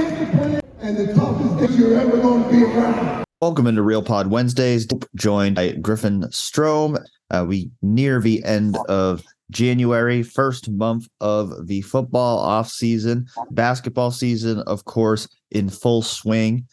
and the toughest that you're ever going to be around. Welcome into Real Pod Wednesdays, joined by Griffin Strom. Uh, we near the end of January, first month of the football off season, basketball season, of course, in full swing.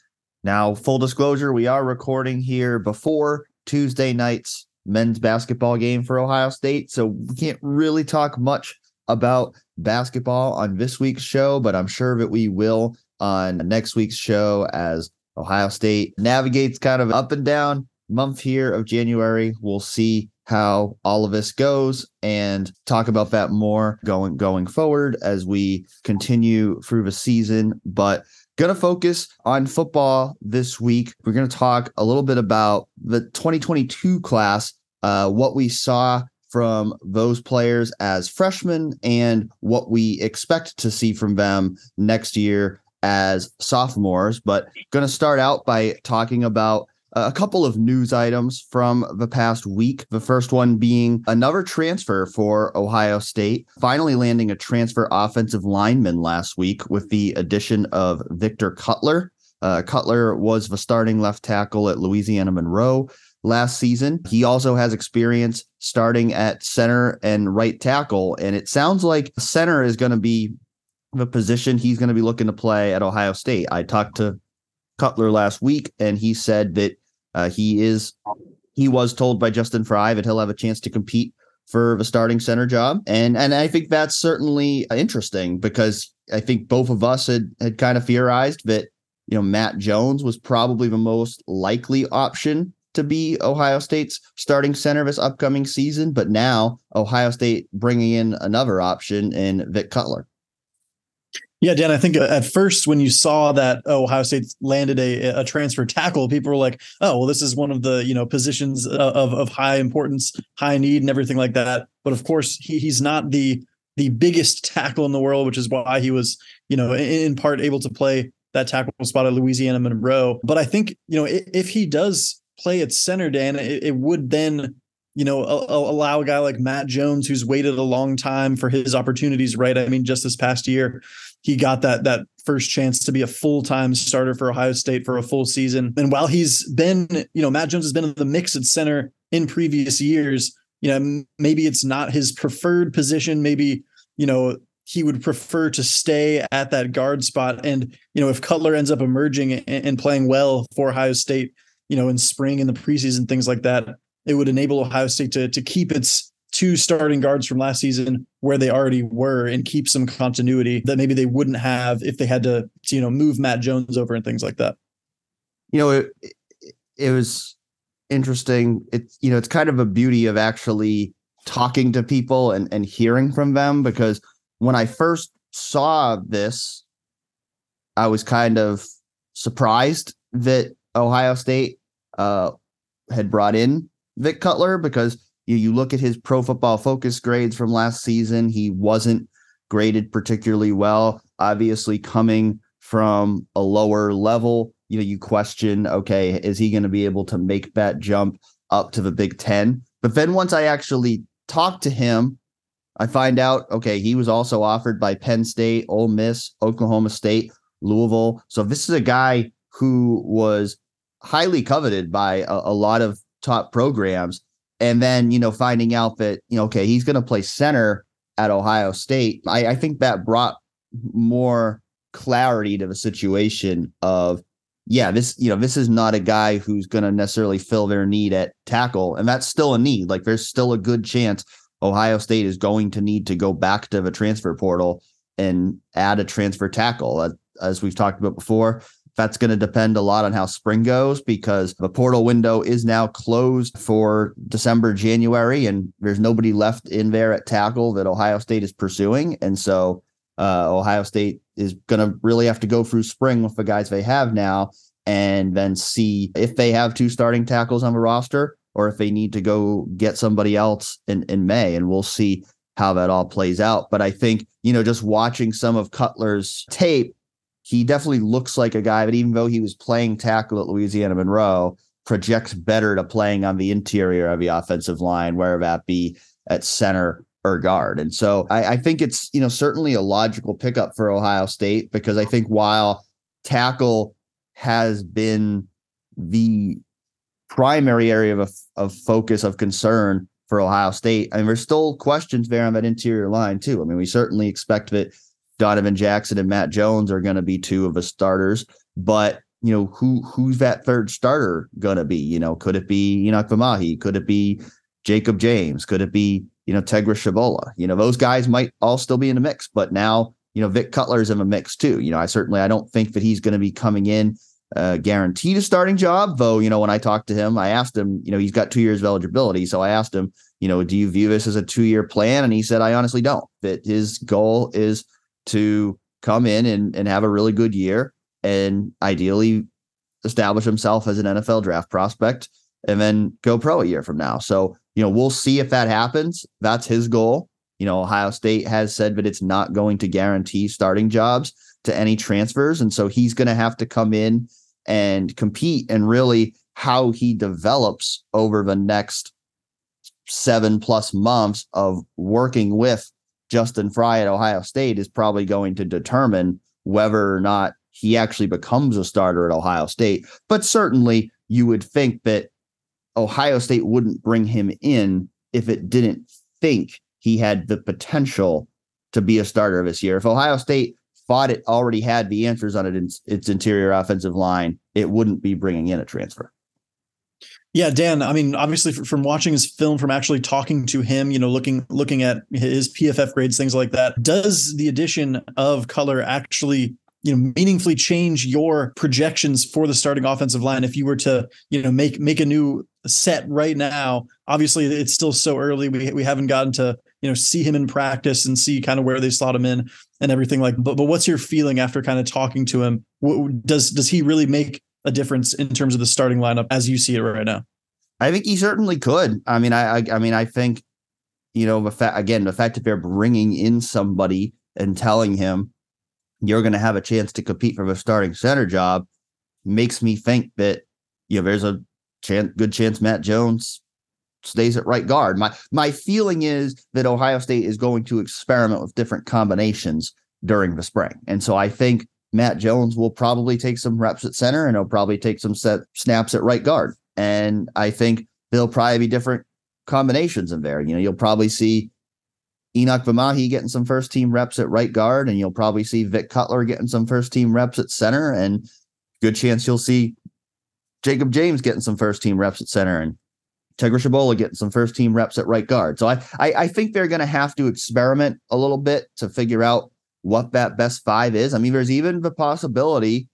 Now, full disclosure, we are recording here before Tuesday night's men's basketball game for Ohio State, so we can't really talk much about basketball on this week's show, but I'm sure that we will on next week's show as Ohio State navigates kind of up and down month here of January. We'll see how all of this goes and talk about that more going going forward as we continue through the season but to focus on football this week we're to talk a little bit about the 2022 class uh, what we saw from those players as freshmen and what we expect to see from them next year as sophomores but going to start out by talking about a couple of news items from the past week. The first one being another transfer for Ohio State, finally landing a transfer offensive lineman last week with the addition of Victor Cutler. Uh, Cutler was the starting left tackle at Louisiana Monroe last season. He also has experience starting at center and right tackle. And it sounds like center is going to be the position he's going to be looking to play at Ohio State. I talked to Cutler last week, and he said that uh, he is he was told by Justin Frye that he'll have a chance to compete for the starting center job, and and I think that's certainly interesting because I think both of us had had kind of theorized that you know Matt Jones was probably the most likely option to be Ohio State's starting center this upcoming season, but now Ohio State bringing in another option in Vic Cutler. Yeah, Dan, I think uh, at first when you saw that oh, Ohio State landed a, a transfer tackle, people were like, oh, well, this is one of the, you know, positions uh, of, of high importance, high need and everything like that. But of course, he, he's not the the biggest tackle in the world, which is why he was, you know, in, in part able to play that tackle spot at Louisiana Monroe. But I think, you know, if, if he does play at center, Dan, it, it would then you know, allow a guy like Matt Jones, who's waited a long time for his opportunities, right? I mean, just this past year, he got that that first chance to be a full-time starter for Ohio State for a full season. And while he's been, you know, Matt Jones has been in the mix at center in previous years, you know, maybe it's not his preferred position, maybe, you know, he would prefer to stay at that guard spot and, you know, if Cutler ends up emerging and playing well for Ohio State, you know, in spring in the preseason things like that, it would enable Ohio State to to keep its two starting guards from last season where they already were and keep some continuity that maybe they wouldn't have if they had to, you know, move Matt Jones over and things like that. You know, it, it was interesting. It's, you know, it's kind of a beauty of actually talking to people and, and hearing from them because when I first saw this, I was kind of surprised that Ohio State uh, had brought in Vic Cutler because you, you look at his pro football focus grades from last season, he wasn't graded particularly well. Obviously, coming from a lower level, you know, you question, okay, is he going to be able to make that jump up to the Big Ten? But then once I actually talk to him, I find out, okay, he was also offered by Penn State, Ole Miss, Oklahoma State, Louisville. So this is a guy who was highly coveted by a, a lot of top programs and then you know finding out that you know okay he's going to play center at ohio state. I, I think that brought more clarity to the situation of yeah this you know this is not a guy who's going to necessarily fill their need at tackle. And that's still a need. Like there's still a good chance ohio state is going to need to go back to the transfer portal and add a transfer tackle as we've talked about before that's going to depend a lot on how spring goes because the portal window is now closed for December, January, and there's nobody left in there at tackle that Ohio State is pursuing. And so uh, Ohio State is going to really have to go through spring with the guys they have now and then see if they have two starting tackles on the roster or if they need to go get somebody else in, in May. And we'll see how that all plays out. But I think, you know, just watching some of Cutler's tape, he definitely looks like a guy that even though he was playing tackle at Louisiana Monroe, projects better to playing on the interior of the offensive line, whether that be at center or guard. And so I, I, think it's, you know, certainly a logical pickup for Ohio State because I think while tackle has been the primary area of, of focus of concern for Ohio State. I mean, there's still questions there on that interior line too. I mean, we certainly expect that Donovan Jackson and Matt Jones are going to be two of the starters, but you know who who's that third starter going to be? You know, could it be Enokk Vimahi? Could it be Jacob James? Could it be you know Tegra Tshabola? You know, those guys might all still be in the mix, but now you know Vic Cutler's in the mix too. You know, I certainly I don't think that he's going to be coming in uh, guaranteed a starting job. Though, you know, when I talked to him, I asked him, you know, he's got two years of eligibility. So I asked him, you know, do you view this as a two year plan? And he said, I honestly don't. That his goal is to come in and, and have a really good year and ideally establish himself as an NFL draft prospect and then go pro a year from now. So, you know, we'll see if that happens. That's his goal. You know, Ohio State has said that it's not going to guarantee starting jobs to any transfers. And so he's going to have to come in and compete and really how he develops over the next seven plus months of working with Justin Frye at Ohio State is probably going to determine whether or not he actually becomes a starter at Ohio State. But certainly you would think that Ohio State wouldn't bring him in if it didn't think he had the potential to be a starter this year. If Ohio State thought it already had the answers on it its interior offensive line, it wouldn't be bringing in a transfer. Yeah, Dan. I mean, obviously, from watching his film, from actually talking to him, you know, looking looking at his PFF grades, things like that. Does the addition of Cutler actually, you know, meaningfully change your projections for the starting offensive line? If you were to, you know, make make a new set right now, obviously, it's still so early. We we haven't gotten to you know see him in practice and see kind of where they slot him in and everything like. But but what's your feeling after kind of talking to him? Does does he really make a difference in terms of the starting lineup as you see it right now? I think he certainly could. I mean, I, I, I mean, I think, you know, the fact again, the fact that they're bringing in somebody and telling him you're going to have a chance to compete for the starting center job makes me think that you know there's a chance, good chance Matt Jones stays at right guard. My my feeling is that Ohio State is going to experiment with different combinations during the spring, and so I think Matt Jones will probably take some reps at center and he'll probably take some set snaps at right guard. And I think there'll probably be different combinations in there. You know, you'll probably see Enokk Vimahi getting some first team reps at right guard, and you'll probably see Vic Cutler getting some first team reps at center, and good chance you'll see Jacob James getting some first team reps at center, and Tegra Tshabola getting some first team reps at right guard. So I I, I think they're going to have to experiment a little bit to figure out what that best five is. I mean, there's even the possibility,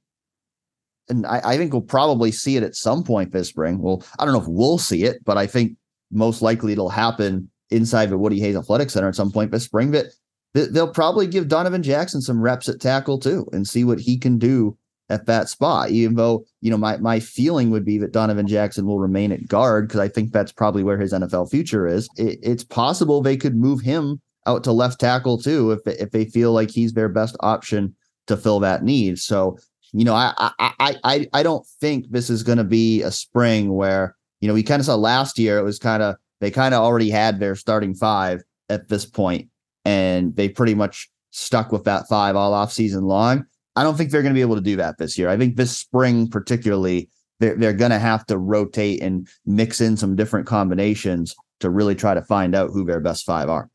and I, I, think we'll probably see it at some point this spring. Well, I don't know if we'll see it, but I think most likely it'll happen inside the Woody Hayes Athletic Center at some point this spring. But they'll probably give Donovan Jackson some reps at tackle too and see what he can do at that spot. Even though, you know, my my feeling would be that Donovan Jackson will remain at guard because I think that's probably where his NFL future is. It, it's possible they could move him out to left tackle too if if they feel like he's their best option to fill that need. So you know, I I I I don't think this is going to be a spring where you know we kind of saw last year. It was kind of they kind of already had their starting five at this point, and they pretty much stuck with that five all off season long. I don't think they're going to be able to do that this year. I think this spring, particularly, they're they're going to have to rotate and mix in some different combinations to really try to find out who their best five are.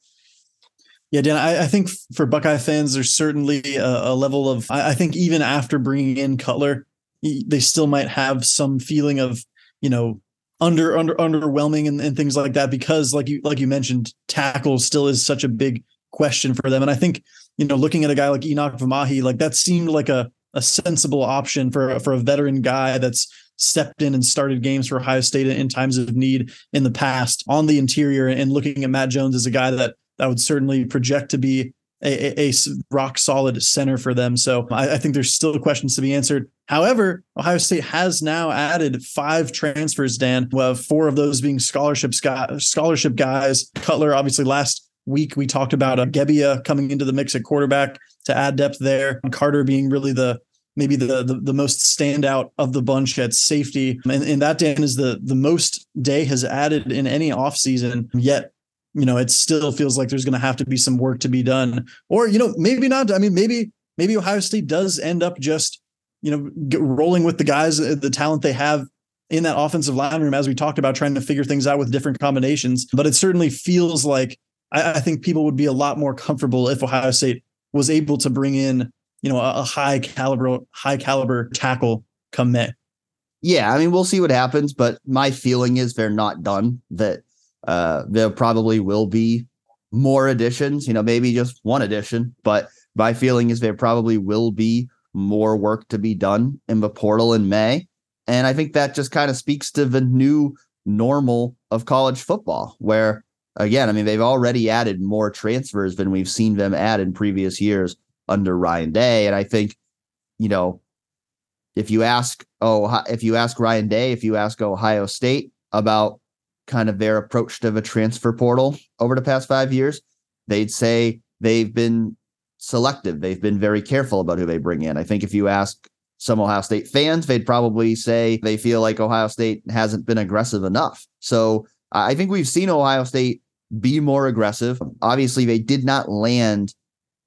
Yeah, Dan, I, I, think for Buckeye fans, there's certainly a, a level of, I, I, think even after bringing in Cutler, they still might have some feeling of, you know, under, under, underwhelming and, and things like that, because like you, like you mentioned, tackle still is such a big question for them. And I think, you know, looking at a guy like Enokk Vimahi, like that seemed like a, a sensible option for, for a veteran guy that's stepped in and started games for Ohio State in times of need in the past on the interior and looking at Matt Jones as a guy that that would certainly project to be a, a, a rock solid center for them. So I, I, think there's still questions to be answered. However, Ohio State has now added five transfers, Dan, well, four of those being scholarship, scholarship guys. Cutler, obviously, last week we talked about uh, Gebbia coming into the mix at quarterback to add depth there. Carter being really the maybe the, the, the most standout of the bunch at safety. And, and that Dan is the the most Day has added in any offseason. Yet you know, it still feels like there's going to have to be some work to be done. Or, you know, maybe not. I mean, maybe, maybe Ohio State does end up just, you know, rolling with the guys, uh, the talent they have in that offensive line room, as we talked about, trying to figure things out with different combinations. But it certainly feels like I, I think people would be a lot more comfortable if Ohio State was able to bring in, you know, a, a high caliber, high caliber tackle come May. Yeah, I mean, we'll see what happens, but my feeling is they're not done. That uh, there probably will be more additions. You know, maybe just one addition, but my feeling is there probably will be more work to be done in the portal in May, and I think that just kind of speaks to the new normal of college football, where again, I mean, they've already added more transfers than we've seen them add in previous years under Ryan Day, and I think, you know, if you ask oh if you ask Ryan Day, if you ask Ohio State about kind of their approach to the transfer portal over the past five years, they'd say they've been selective. They've been very careful about who they bring in. I think if you ask some Ohio State fans, they'd probably say they feel like Ohio State hasn't been aggressive enough. So I think we've seen Ohio State be more aggressive. Obviously, they did not land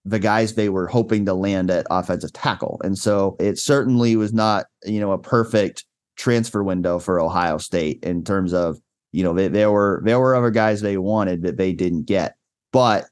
the guys they were hoping to land at offensive tackle. And so it certainly was not, you know, a perfect transfer window for Ohio State in terms of, you know, they, there were there were other guys they wanted that they didn't get. But,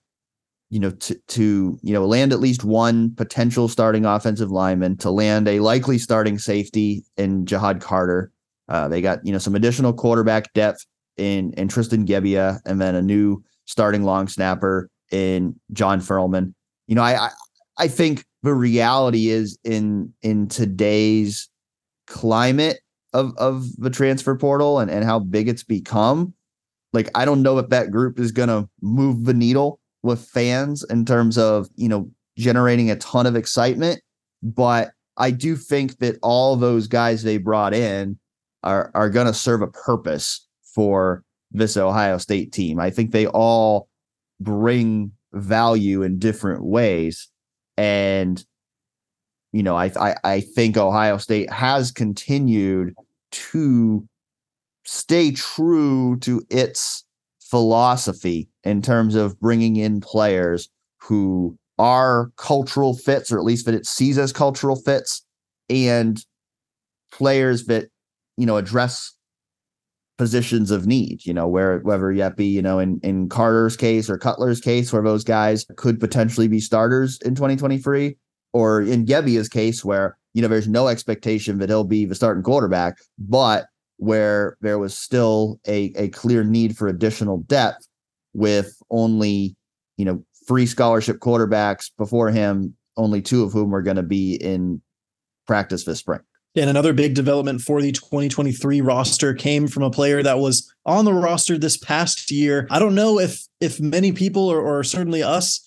you know, to to, you know, land at least one potential starting offensive lineman, to land a likely starting safety in Ja'Had Carter. Uh, they got, you know, some additional quarterback depth in in Tristan Gebbia and then a new starting long snapper in John Ferlmann you know, I, I think the reality is in in today's climate of of the transfer portal and and how big it's become, like I don't know if that group is to move the needle with fans in terms of you know generating a ton of excitement, but I do think that all those guys they brought in are are to serve a purpose for this Ohio State team. I think they all bring value in different ways. And, you know, I, I, I think Ohio State has continued to stay true to its philosophy in terms of bringing in players who are cultural fits, or at least that it sees as cultural fits, and players that, you know, address positions of need, you know, where whether that be, you know, in, in Carter's case or Cutler's case, where those guys could potentially be starters in 2023, or in Gebbia's case, where, you know, there's no expectation that he'll be the starting quarterback, but where there was still a, a clear need for additional depth with only, you know, three scholarship quarterbacks before him, only two of whom are going to be in practice this spring. And another big development for the 2023 roster came from a player that was on the roster this past year. I don't know if if many people or, or certainly us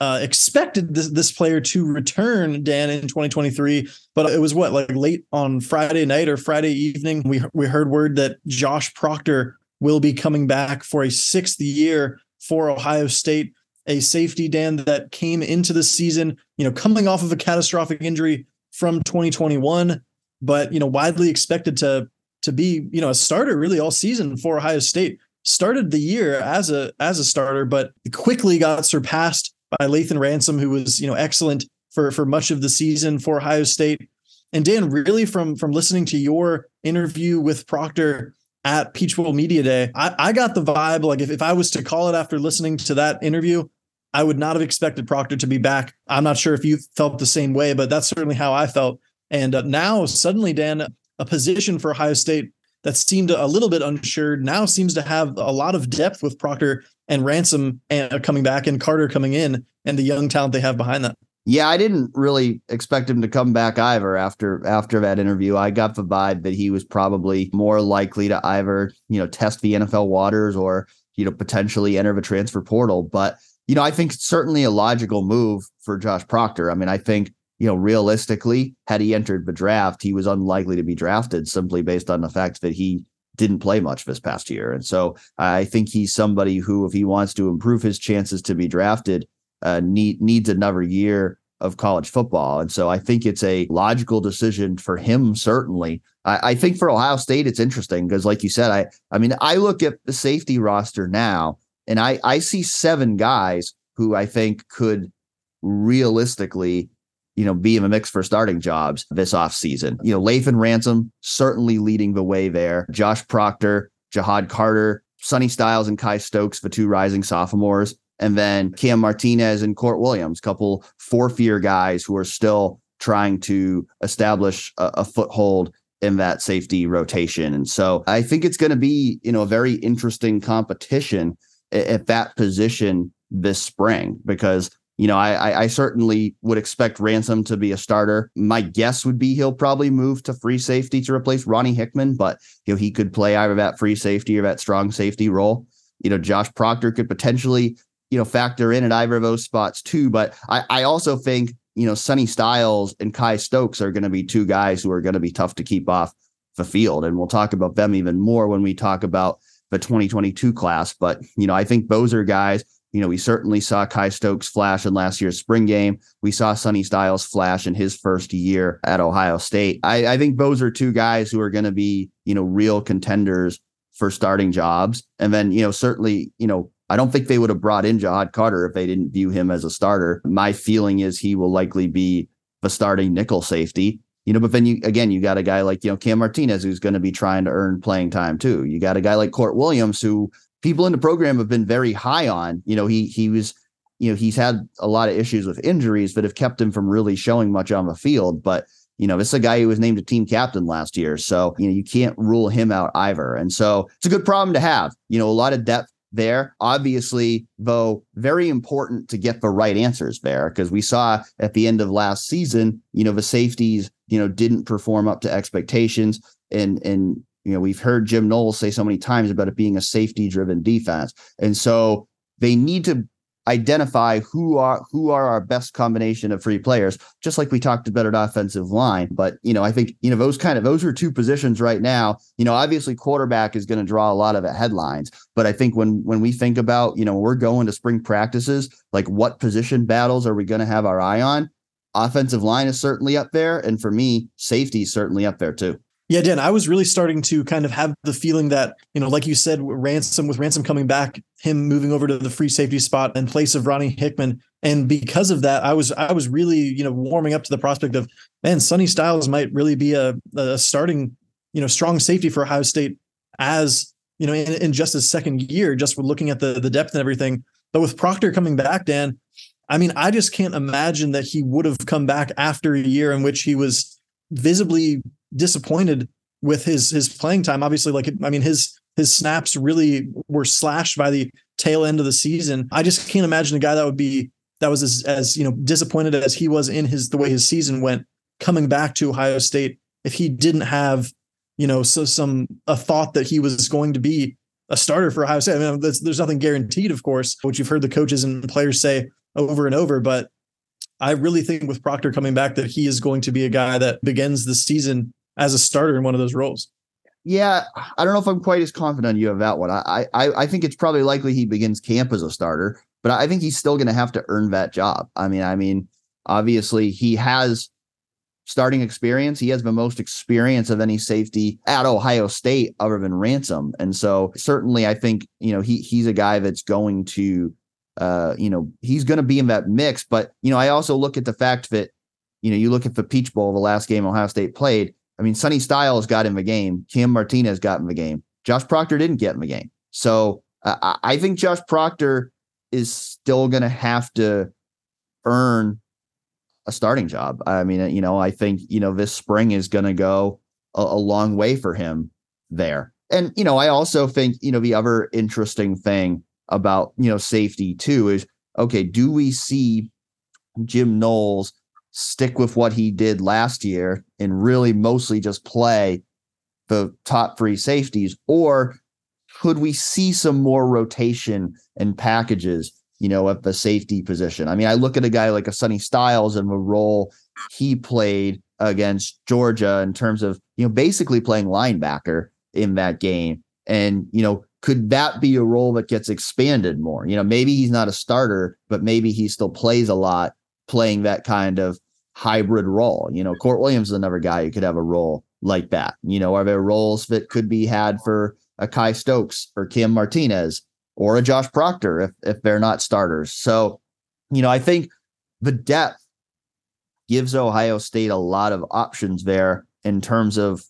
uh, expected this, this player to return, Dan, in 2023, but it was what like late on Friday night or Friday evening. We we heard word that Josh Proctor will be coming back for a sixth year for Ohio State, a safety Dan that came into the season, you know, coming off of a catastrophic injury from 2021 but you know, widely expected to to be you know a starter really all season for Ohio State. Started the year as a as a starter, but quickly got surpassed by Lathan Ransom, who was you know excellent for for much of the season for Ohio State. And Dan, really from from listening to your interview with Proctor at Peach Bowl Media Day, I, I got the vibe like if, if I was to call it after listening to that interview, I would not have expected Proctor to be back. I'm not sure if you felt the same way, but that's certainly how I felt. And uh, now suddenly, Dan, a position for Ohio State that seemed a little bit unsure now seems to have a lot of depth with Proctor and Ransom coming back and Carter coming in and the young talent they have behind that. Yeah, I didn't really expect him to come back either after after that interview. I got the vibe that he was probably more likely to either, you know, test the NFL waters or, you know, potentially enter the transfer portal. But, you know, I think it's certainly a logical move for Josh Proctor. I mean, I think you know, realistically, had he entered the draft, he was unlikely to be drafted simply based on the fact that he didn't play much this past year. And so I think he's somebody who, if he wants to improve his chances to be drafted, uh, need, needs another year of college football. And so I think it's a logical decision for him, certainly. I, I think for Ohio State, it's interesting because, like you said, I I mean, I look at the safety roster now and I, I see seven guys who I think could realistically you know, be in the mix for starting jobs this offseason. You know, Lathan Ransom certainly leading the way there. Josh Proctor, Ja'Had Carter, Sonny Styles, and Kye Stokes, the two rising sophomores. And then Cam Martinez and Kourt Williams, couple fourth year guys who are still trying to establish a, a foothold in that safety rotation. And so I think it's going to be, you know, a very interesting competition at that position this spring because you know, I, I certainly would expect Ransom to be a starter. My guess would be he'll probably move to free safety to replace Ronnie Hickman, but you know, he could play either that free safety or that strong safety role. You know, Josh Proctor could potentially, you know, factor in at either of those spots too. But I, I also think, you know, Sonny Styles and Kye Stokes are going to be two guys who are going to be tough to keep off the field. And we'll talk about them even more when we talk about the 2022 class. But, you know, I think those are guys you know, we certainly saw Kye Stokes flash in last year's spring game. We saw Sonny Styles flash in his first year at Ohio State. I, I think those are two guys who are going to be, you know, real contenders for starting jobs. And then, you know, certainly, you know, I don't think they would have brought in Ja'Had Carter if they didn't view him as a starter. My feeling is he will likely be the starting nickel safety. You know, but then you again, you got a guy like, you know, Cam Martinez who's going to be trying to earn playing time too. You got a guy like Kourt Williams who people in the program have been very high on. You know, he he was, you know, he's had a lot of issues with injuries that have kept him from really showing much on the field. But you know, this is a guy who was named a team captain last year, so you know you can't rule him out either. And so it's a good problem to have. You know, a lot of depth there. Obviously, though, very important to get the right answers there because we saw at the end of last season, you know, the safeties, you know, didn't perform up to expectations. And and you know, we've heard Jim Knowles say so many times about it being a safety driven defense. And so they need to identify who are who are our best combination of free players, just like we talked about at offensive line. But you know, I think you know those kind of those are two positions right now. You know, obviously quarterback is going to draw a lot of the headlines, but I think when when we think about you know we're going to spring practices, like what position battles are we going to have our eye on? Offensive line is certainly up there, and for me, safety is certainly up there too. Yeah, Dan, I was really starting to kind of have the feeling that, you know, like you said, Ransom with Ransom coming back, him moving over to the free safety spot in place of Ronnie Hickman. And because of that, I was I was really, you know, warming up to the prospect of, man, Sonny Styles might really be a, a starting, you know, strong safety for Ohio State as, you know, in, in just his second year, just looking at the the depth and everything. But with Proctor coming back, Dan, I mean, I just can't imagine that he would have come back after a year in which he was visibly disappointed with his his playing time. Obviously, like I mean, his his snaps really were slashed by the tail end of the season. I just can't imagine a guy that would be that was as, as you know disappointed as he was in his the way his season went coming back to Ohio State if he didn't have you know so some a thought that he was going to be a starter for Ohio State. I mean, there's nothing guaranteed, of course, which you've heard the coaches and players say over and over, but I really think with Proctor coming back that he is going to be a guy that begins the season as a starter in one of those roles. Yeah, I don't know if I'm quite as confident on you of that one. I I I think it's probably likely he begins camp as a starter, but I think he's still going to have to earn that job. I mean, I mean, obviously he has starting experience. He has the most experience of any safety at Ohio State other than Ransom. And so certainly I think, you know, he he's a guy that's going to uh, you know, he's going to be in that mix, but you know, I also look at the fact that you know, you look at the Peach Bowl, the last game Ohio State played, I mean, Sonny Styles got in the game. Cam Martinez got in the game. Josh Proctor didn't get in the game. So uh, I think Josh Proctor is still going to have to earn a starting job. I mean, you know, I think, you know, this spring is going to go a, a long way for him there. And, you know, I also think, you know, the other interesting thing about, you know, safety too is okay, do we see Jim Knowles stick with what he did last year and really mostly just play the top three safeties? Or could we see some more rotation and packages, you know, at the safety position? I mean, I look at a guy like a Sonny Styles and the role he played against Georgia in terms of, you know, basically playing linebacker in that game. And, you know, could that be a role that gets expanded more? You know, maybe he's not a starter, but maybe he still plays a lot playing that kind of hybrid role. You know, Kourt Williams is another guy who could have a role like that. You know, are there roles that could be had for a Kye Stokes or Cam Martinez or a Josh Proctor if if they're not starters? So, you know, I think the depth gives Ohio State a lot of options there in terms of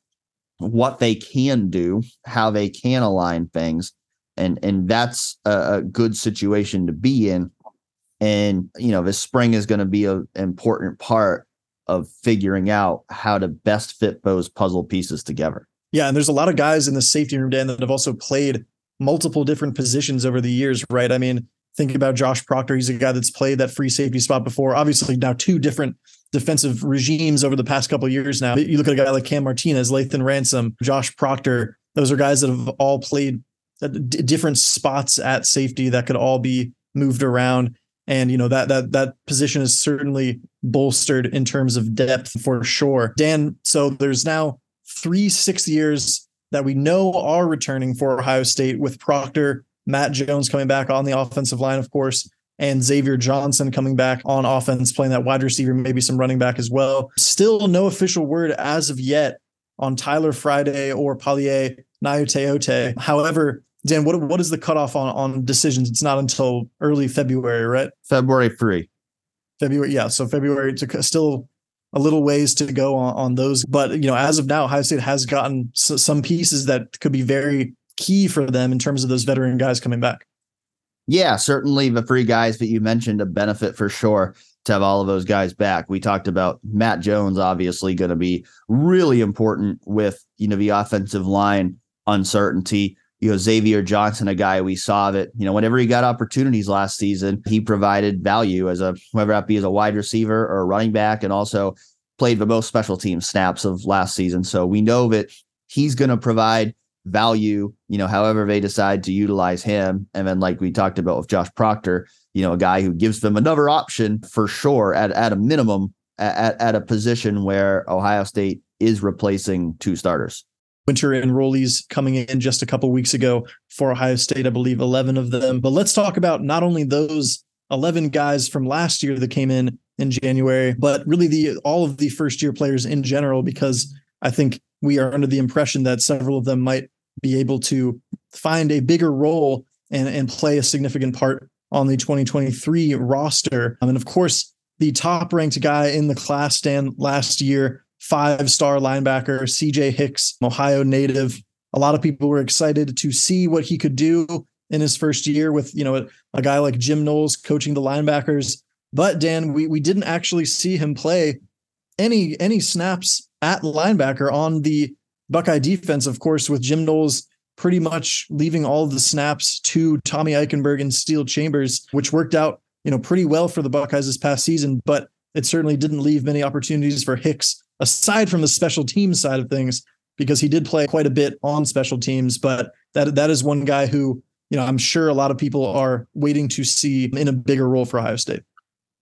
what they can do, how they can align things. And and that's a, a good situation to be in. And you know, this spring is going to be an important part of figuring out how to best fit those puzzle pieces together. Yeah, and there's a lot of guys in the safety room, Dan, that have also played multiple different positions over the years, right? I mean, think about Josh Proctor. He's a guy that's played that free safety spot before. Obviously, now two different defensive regimes over the past couple years now. You look at a guy like Cam Martinez, Lathan Ransom, Josh Proctor. Those are guys that have all played different spots at safety that could all be moved around. And you know that that that position is certainly bolstered in terms of depth for sure. Dan, so there's now three six years that we know are returning for Ohio State with Proctor, Matt Jones coming back on the offensive line, of course, and Xavier Johnson coming back on offense, playing that wide receiver, maybe some running back as well. Still no official word as of yet on Tyler Friday or Palaie Gaoteote. However, Dan, what what is the cutoff on on decisions? It's not until early February, right? February three. February, yeah. So February to still a little ways to go on, on those, but you know, as of now, Ohio State has gotten s- some pieces that could be very key for them in terms of those veteran guys coming back. Yeah, certainly the three guys that you mentioned a benefit for sure to have all of those guys back. We talked about Matt Jones, obviously going to be really important with you know the offensive line uncertainty. You know Xavier Johnson, a guy we saw that you know whenever he got opportunities last season, he provided value as a whether that be as a wide receiver or a running back, and also played the most special team snaps of last season. So we know that he's going to provide value, you know, however they decide to utilize him. And then, like we talked about with Josh Proctor, you know, a guy who gives them another option for sure at, at a minimum at, at a position where Ohio State is replacing two starters. Winter enrollees coming in just a couple weeks ago for Ohio State, I believe 11 of them. But let's talk about not only those 11 guys from last year that came in in January, but really the all of the first year players in general, because I think we are under the impression that several of them might be able to find a bigger role and, and play a significant part on the 2023 roster. Um, and of course, the top ranked guy in the class stand last year, five star linebacker, CJ Hicks, Ohio native. A lot of people were excited to see what he could do in his first year with, you know, a, a guy like Jim Knowles coaching the linebackers. But Dan, we, we didn't actually see him play any any snaps at linebacker on the Buckeye defense, of course, with Jim Knowles pretty much leaving all the snaps to Tommy Eichenberg and Steele Chambers, which worked out, you know, pretty well for the Buckeyes this past season, but it certainly didn't leave many opportunities for Hicks aside from the special teams side of things because he did play quite a bit on special teams, but that that is one guy who, you know, I'm sure a lot of people are waiting to see in a bigger role for Ohio State.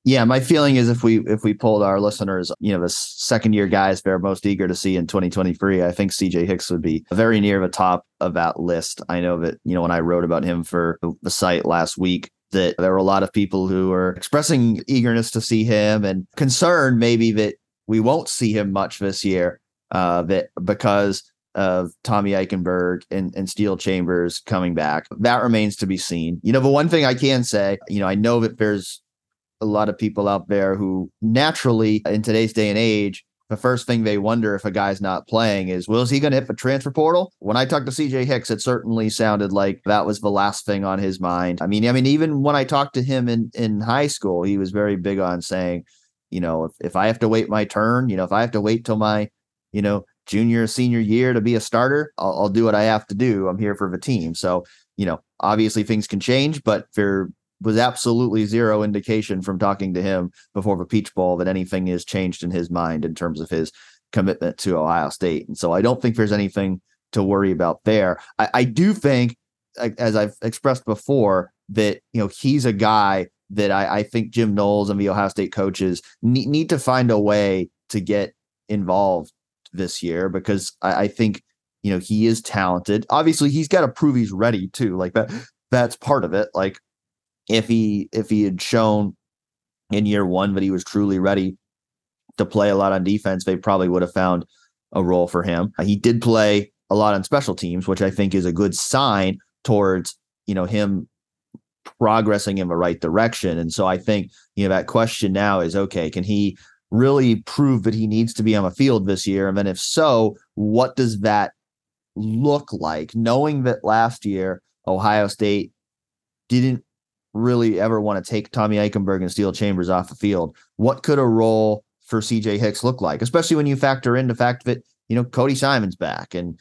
Yeah, my feeling is if we if we polled our listeners, you know, the second year guys they're most eager to see in 2023, I think CJ Hicks would be very near the top of that list. I know that, you know, when I wrote about him for the site last week, that there were a lot of people who were expressing eagerness to see him and concern maybe that we won't see him much this year, uh, that because of Tommy Eichenberg and, and Steele Chambers coming back. That remains to be seen. You know, the one thing I can say, you know, I know that there's a lot of people out there who naturally in today's day and age the first thing they wonder if a guy's not playing is, well, is he going to hit the transfer portal? When I talked to CJ Hicks, it certainly sounded like that was the last thing on his mind. I mean, I mean, even when I talked to him in, in high school, he was very big on saying, you know, if, if I have to wait my turn, you know, if I have to wait till my, you know, junior, senior year to be a starter, I'll, I'll do what I have to do. I'm here for the team. So, you know, obviously things can change, but there was absolutely zero indication from talking to him before the Peach Bowl that anything has changed in his mind in terms of his commitment to Ohio State. And so I don't think there's anything to worry about there. I, I do think, as I've expressed before, that you know he's a guy that I, I think Jim Knowles and the Ohio State coaches need, need to find a way to get involved this year because I, I think you know he is talented. Obviously, he's got to prove he's ready too. Like that, that's part of it. Like if he if he had shown in year one that he was truly ready to play a lot on defense, they probably would have found a role for him. Uh, he did play a lot on special teams, which I think is a good sign towards you know him progressing in the right direction. And so I think you know that question now is okay, can he really prove that he needs to be on the field this year? And then if so, what does that look like? Knowing that last year Ohio State didn't really ever want to take Tommy Eichenberg and Steele Chambers off the field, what could a role for CJ Hicks look like? Especially when you factor in the fact that, you know, Cody Simon's back and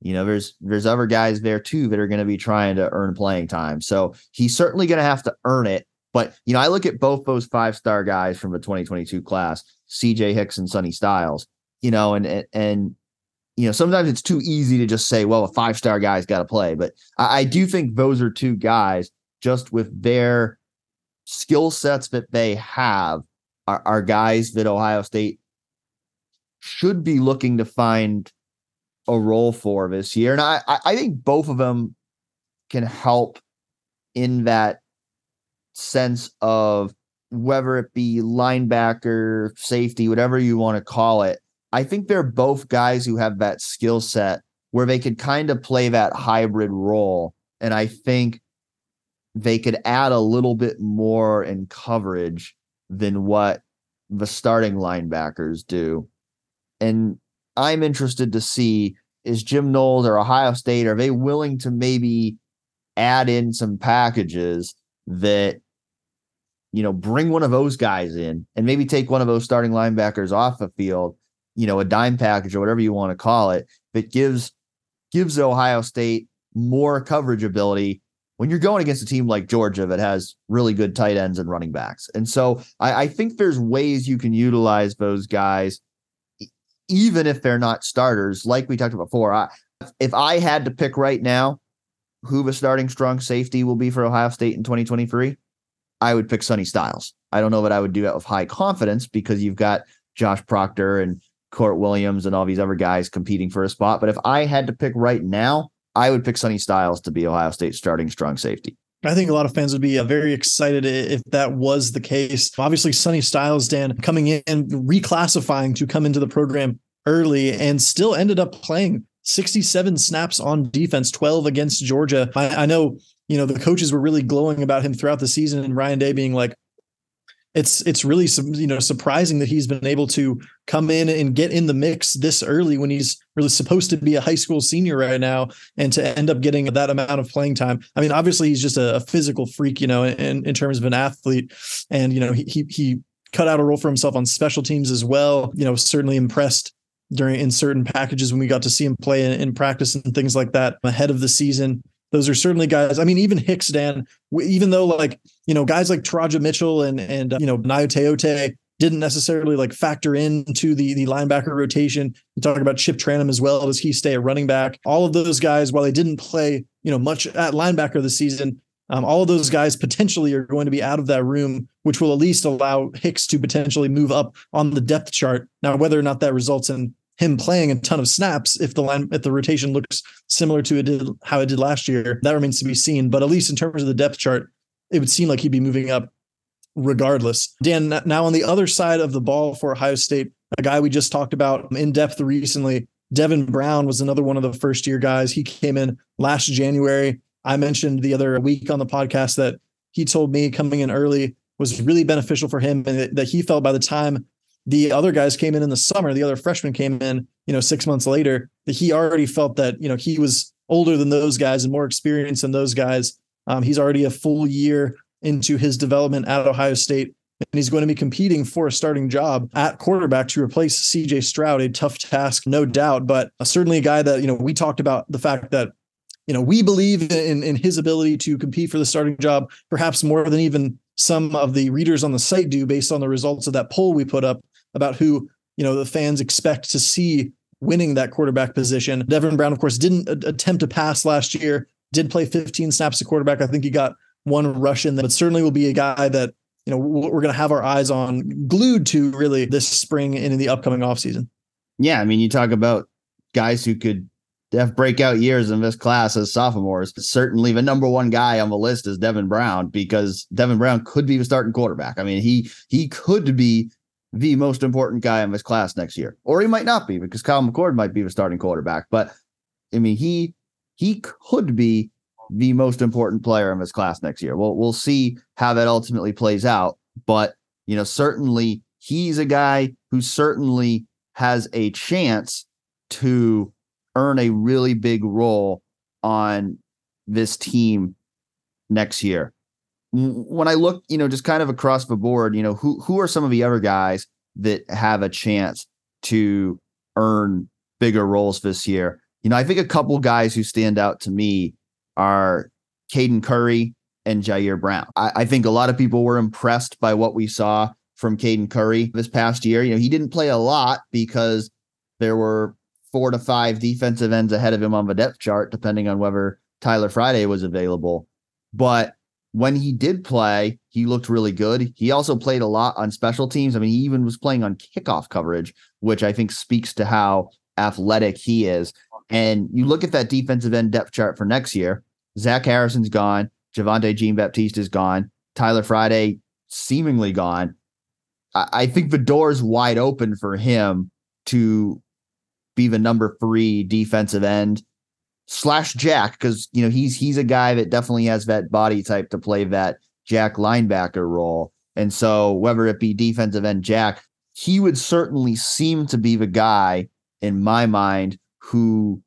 you know, there's there's other guys there too that are going to be trying to earn playing time. So he's certainly going to have to earn it. But you know, I look at both those five star guys from the 2022 class, CJ Hicks and Sonny Styles. You know, and and, and you know, sometimes it's too easy to just say, well, a five star guy's got to play. But I, I do think those are two guys just with their skill sets that they have are, are guys that Ohio State should be looking to find a role for this year. And I, I think both of them can help in that sense of whether it be linebacker, safety, whatever you want to call it. I think they're both guys who have that skill set where they could kind of play that hybrid role. And I think they could add a little bit more in coverage than what the starting linebackers do. And I'm interested to see is Jim Knowles or Ohio State, are they willing to maybe add in some packages that, you know, bring one of those guys in and maybe take one of those starting linebackers off the field, you know, a dime package or whatever you want to call it, that gives gives Ohio State more coverage ability when you're going against a team like Georgia that has really good tight ends and running backs. And so I, I think there's ways you can utilize those guys even if they're not starters, like we talked about before. I, if I had to pick right now who the starting strong safety will be for Ohio State in 2023, I would pick Sonny Styles. I don't know that I would do that with high confidence because you've got Josh Proctor and Kourt Williams and all these other guys competing for a spot. But if I had to pick right now, I would pick Sonny Styles to be Ohio State starting strong safety. I think a lot of fans would be uh, very excited if that was the case. Obviously, Sonny Styles, Dan, coming in and reclassifying to come into the program early and still ended up playing 67 snaps on defense, 12 against Georgia. I, I know, you know, the coaches were really glowing about him throughout the season, and Ryan Day being like, it's it's really you know surprising that he's been able to come in and get in the mix this early when he's really supposed to be a high school senior right now and to end up getting that amount of playing time. I mean, obviously he's just a, physical freak, you know, in, in terms of an athlete, and you know he, he he cut out a role for himself on special teams as well. You know, certainly impressed during in certain packages when we got to see him play in, in practice and things like that ahead of the season those are certainly guys. I mean, even Hicks, Dan, even though like, you know, guys like Teradja Mitchell and, and, uh, you know, Nayo Teote didn't necessarily like factor into the, the linebacker rotation. You talk about Chip Trayanum as well. Does he stay a running back? All of those guys, while they didn't play, you know, much at linebacker this season, um, all of those guys potentially are going to be out of that room, which will at least allow Hicks to potentially move up on the depth chart. Now, whether or not that results in him playing a ton of snaps if the line if the rotation looks similar to it did how it did last year that remains to be seen. But at least in terms of the depth chart it would seem like he'd be moving up regardless. Dan now on the other side of the ball for ohio state a guy we just talked about in depth recently devin brown was another one of the first year guys. He came in last january. I mentioned the other week on the podcast that he told me coming in early was really beneficial for him and that he felt by the time the other guys came in in the summer. The other freshmen came in, you know, six months later. That he already felt that you know he was older than those guys and more experienced than those guys. Um, he's already a full year into his development at Ohio State, and he's going to be competing for a starting job at quarterback to replace C.J. Stroud. A tough task, no doubt, but uh, certainly a guy that you know we talked about the fact that you know we believe in in his ability to compete for the starting job, perhaps more than even some of the readers on the site do based on the results of that poll we put up about who you know the fans expect to see winning that quarterback position. Devin Brown, of course, didn't attempt to pass last year. Did play 15 snaps at quarterback. I think he got one rush in, but certainly will be a guy that you know we're going to have our eyes on, glued to really this spring and in the upcoming offseason. Yeah, I mean, you talk about guys who could have breakout years in this class as sophomores. Certainly, the number one guy on the list is Devin Brown because Devin Brown could be the starting quarterback. I mean, he he could be the most important guy in this class next year, or he might not be because Kyle McCord might be the starting quarterback. But I mean, he he could be the most important player in this class next year. Well, we'll see how that ultimately plays out. But you know, certainly he's a guy who certainly has a chance to earn a really big role on this team next year. When I look, you know, just kind of across the board, you know, who who are some of the other guys that have a chance to earn bigger roles this year? You know, I think a couple guys who stand out to me are Caden Curry and Jyaire Brown. I, I think a lot of people were impressed by what we saw from Caden Curry this past year. You know, he didn't play a lot because there were four to five defensive ends ahead of him on the depth chart, depending on whether Tyler Friday was available. But when he did play, he looked really good. He also played a lot on special teams. I mean, he even was playing on kickoff coverage, which I think speaks to how athletic he is. And you look at that defensive end depth chart for next year. Zach Harrison's gone. Javontae Jean Baptiste is gone. Tyler Friday seemingly gone. I, I think the door is wide open for him to be the number three defensive end slash Jack because you know he's he's a guy that definitely has that body type to play that Jack linebacker role. And so whether it be defensive end Jack, he would certainly seem to be the guy in my mind who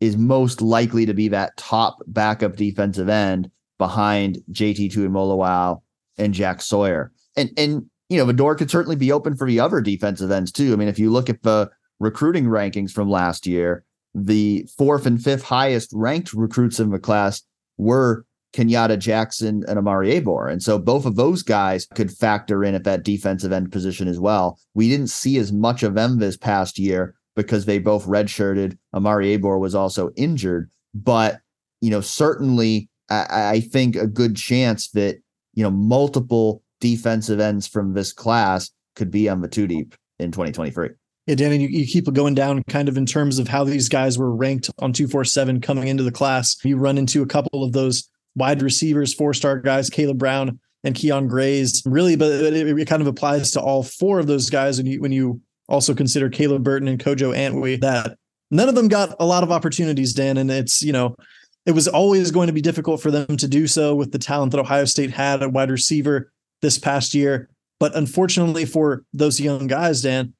is most likely to be that top backup defensive end behind JT Tuimoloau and Molowowow and Jack Sawyer. And and you know, the door could certainly be open for the other defensive ends too. I mean, if you look at the recruiting rankings from last year, the fourth and fifth highest ranked recruits in the class were Kenyatta Jackson and Omari Abor. And so both of those guys could factor in at that defensive end position as well. We didn't see as much of them this past year because they both redshirted. Omari Abor was also injured, but you know, certainly I, I think a good chance that you know multiple defensive ends from this class could be on the two deep in 2023. Yeah, Danny, you, you keep going down kind of in terms of how these guys were ranked on 247 coming into the class. You run into a couple of those wide receivers, four star guys, Caleb Brown and Kyion Grayes. Really, but it, it, kind of applies to all four of those guys when you when you also consider Caleb Burton and Kojo Antwi, that none of them got a lot of opportunities, Dan. And it's, you know, it was always going to be difficult for them to do so with the talent that Ohio State had at wide receiver this past year. But unfortunately for those young guys, Dan,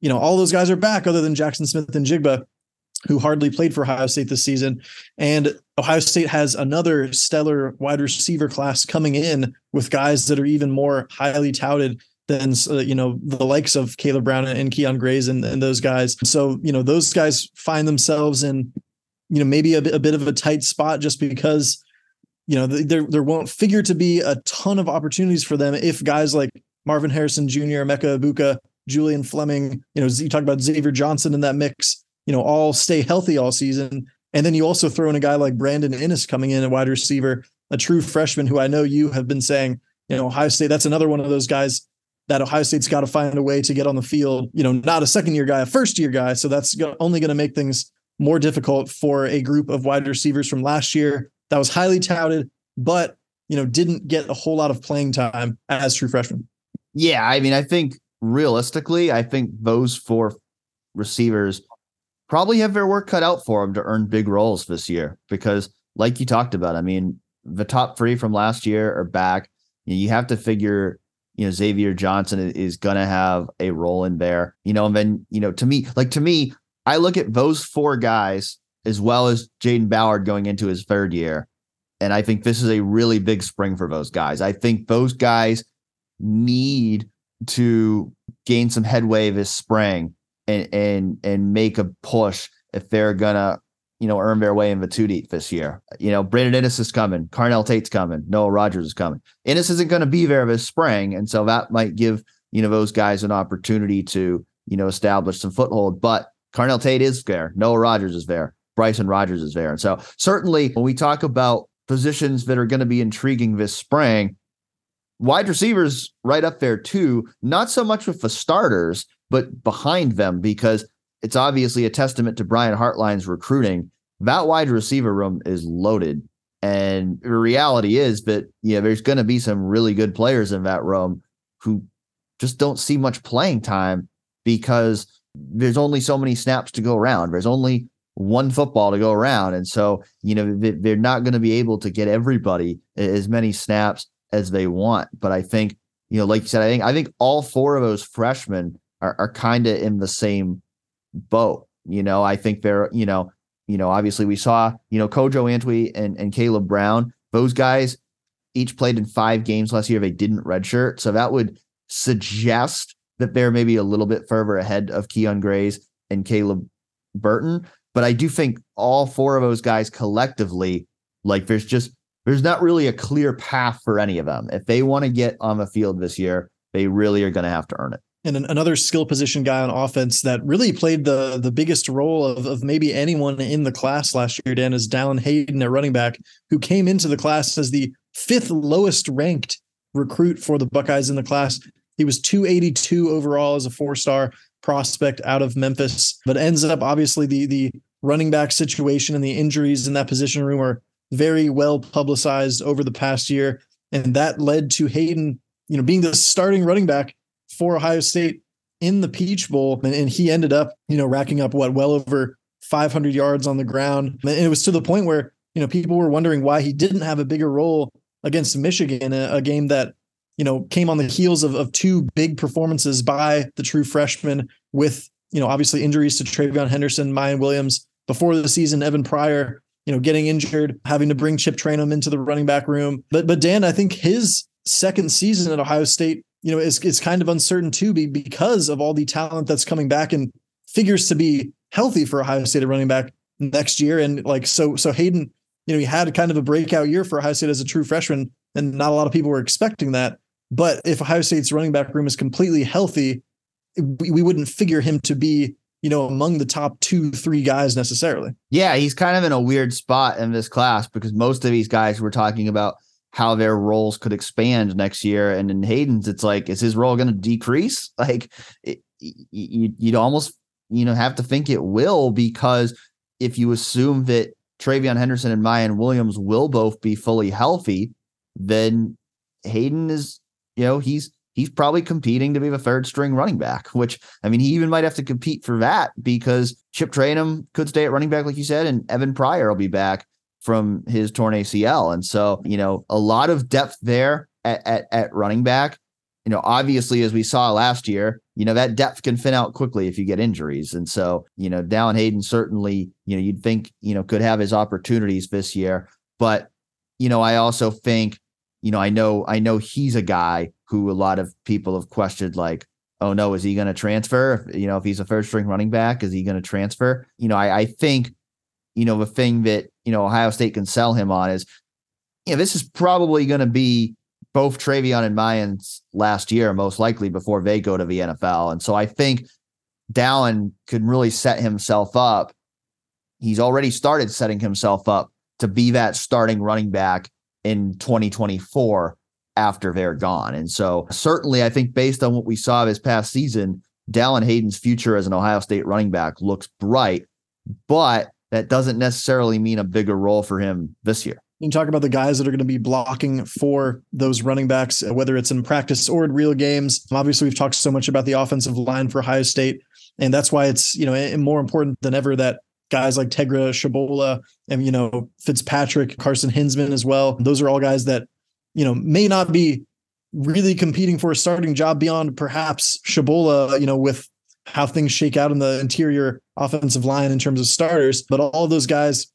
you know, all those guys are back other than Jaxon Smith-Njigba, who hardly played for Ohio State this season. And Ohio State has another stellar wide receiver class coming in with guys that are even more highly touted than uh, you know the likes of Caleb Brown and Kyion Grayes and, and those guys. So you know those guys find themselves in you know maybe a, a bit of a tight spot just because you know there there won't figure to be a ton of opportunities for them if guys like Marvin Harrison Jr., Emeka Egbuka, Julian Fleming, you know, you talk about Xavier Johnson in that mix, you know, all stay healthy all season. And then you also throw in a guy like Brandon Inniss coming in, a wide receiver, a true freshman who I know you have been saying, you know, Ohio State, that's another one of those guys that Ohio State's got to find a way to get on the field. You know, not a second year guy, a first year guy. So that's only going to make things more difficult for a group of wide receivers from last year that was highly touted, but you know didn't get a whole lot of playing time as true freshmen. Yeah, I mean, I think realistically, I think those four receivers probably have their work cut out for them to earn big roles this year because, like you talked about, I mean, the top three from last year are back. You have to figure you know Xavier Johnson is going to have a role in there. You know, and then you know to me, like to me, I look at those four guys as well as Jayden Ballard going into his third year, and I think this is a really big spring for those guys. I think those guys need to gain some headway this spring and and and make a push if they're gonna you know, earn their way in the two deep this year. You know, Brandon Inniss is coming, Carnell Tate's coming, Noah Rogers is coming. Inniss isn't going to be there this spring, and so that might give you know those guys an opportunity to you know establish some foothold. But Carnell Tate is there, Noah Rogers is there, Bryson Rogers is there, and so certainly when we talk about positions that are going to be intriguing this spring, wide receivers right up there too. Not so much with the starters, but behind them because it's obviously a testament to Brian Hartline's recruiting. That wide receiver room is loaded. And the reality is that, know, there's going to be some really good players in that room who just don't see much playing time because there's only so many snaps to go around. There's only one football to go around. And so, you know, they're not going to be able to get everybody as many snaps as they want. But I think you know, like you said, I think I think all four of those freshmen are, are kind of in the same boat. You know, I think they're, you know, you know, obviously we saw, you know, Kojo Antwi and, and Caleb Brown, those guys each played in five games last year. They didn't redshirt. So that would suggest that they're maybe a little bit further ahead of Kyion Grayes and Caleb Burton. But I do think all four of those guys collectively, like there's just there's not really a clear path for any of them. If they want to get on the field this year, they really are going to have to earn it. And another skill position guy on offense that really played the the biggest role of, of maybe anyone in the class last year, Dan, is Dallan Hayden at running back, who came into the class as the fifth lowest ranked recruit for the Buckeyes in the class. He was 282 overall as a four star prospect out of Memphis, but ends up obviously the the running back situation and the injuries in that position room are very well publicized over the past year, and that led to Hayden, you know, being the starting running back for Ohio State in the Peach Bowl, and, and he ended up, you know, racking up what well over 500 yards on the ground, and it was to the point where you know people were wondering why he didn't have a bigger role against Michigan, a, a game that you know came on the heels of, of two big performances by the true freshman with you know obviously injuries to TreVeyon Henderson, Miyan Williams before the season, Evan Pryor, you know, getting injured, having to bring Chip Trayanum into the running back room. But but Dan, I think his second season at Ohio State, you know, is is kind of uncertain too, because of all the talent that's coming back and figures to be healthy for Ohio State at running back next year. And like so, so Hayden, you know, he had kind of a breakout year for Ohio State as a true freshman, and not a lot of people were expecting that. But if Ohio State's running back room is completely healthy, we, we wouldn't figure him to be you know, among the top two, three guys necessarily. Yeah, he's kind of in a weird spot in this class because most of these guys were talking about how their roles could expand next year. And in Hayden's, it's like, is his role going to decrease? Like, it, you, you'd almost, you know, have to think it will because if you assume that TreVeyon Henderson and Miyan Williams will both be fully healthy, then Hayden is, you know, he's he's probably competing to be the third string running back, which I mean, he even might have to compete for that because Chip Trayanum could stay at running back, like you said, and Evan Pryor will be back from his torn ACL. And so, you know, a lot of depth there at, at, at running back. You know, obviously, as we saw last year, you know, that depth can thin out quickly if you get injuries. And so, you know, Dallan Hayden certainly, you know, you'd think, you know, could have his opportunities this year. But, you know, I also think, you know, I know, I know he's a guy who a lot of people have questioned, like, oh no, is he going to transfer? You know, if he's a first string running back, is he going to transfer? You know, I, I think, you know, the thing that, you know, Ohio State can sell him on is, you know, this is probably going to be both TreVeyon and Miyan's last year, most likely before they go to the NFL. And so I think Dallan could really set himself up. He's already started setting himself up to be that starting running back in 2024 after they're gone. And so, certainly, I think based on what we saw this past season, Dallan Hayden's future as an Ohio State running back looks bright, but that doesn't necessarily mean a bigger role for him this year. You talk about the guys that are going to be blocking for those running backs, whether it's in practice or in real games. Obviously, we've talked so much about the offensive line for Ohio State, and that's why it's you know more important than ever that guys like Tegra Tshabola and you know Fitzpatrick, Carson Hinzman as well. Those are all guys that you know, may not be really competing for a starting job beyond perhaps Tshabola, you know, with how things shake out in the interior offensive line in terms of starters. But all those guys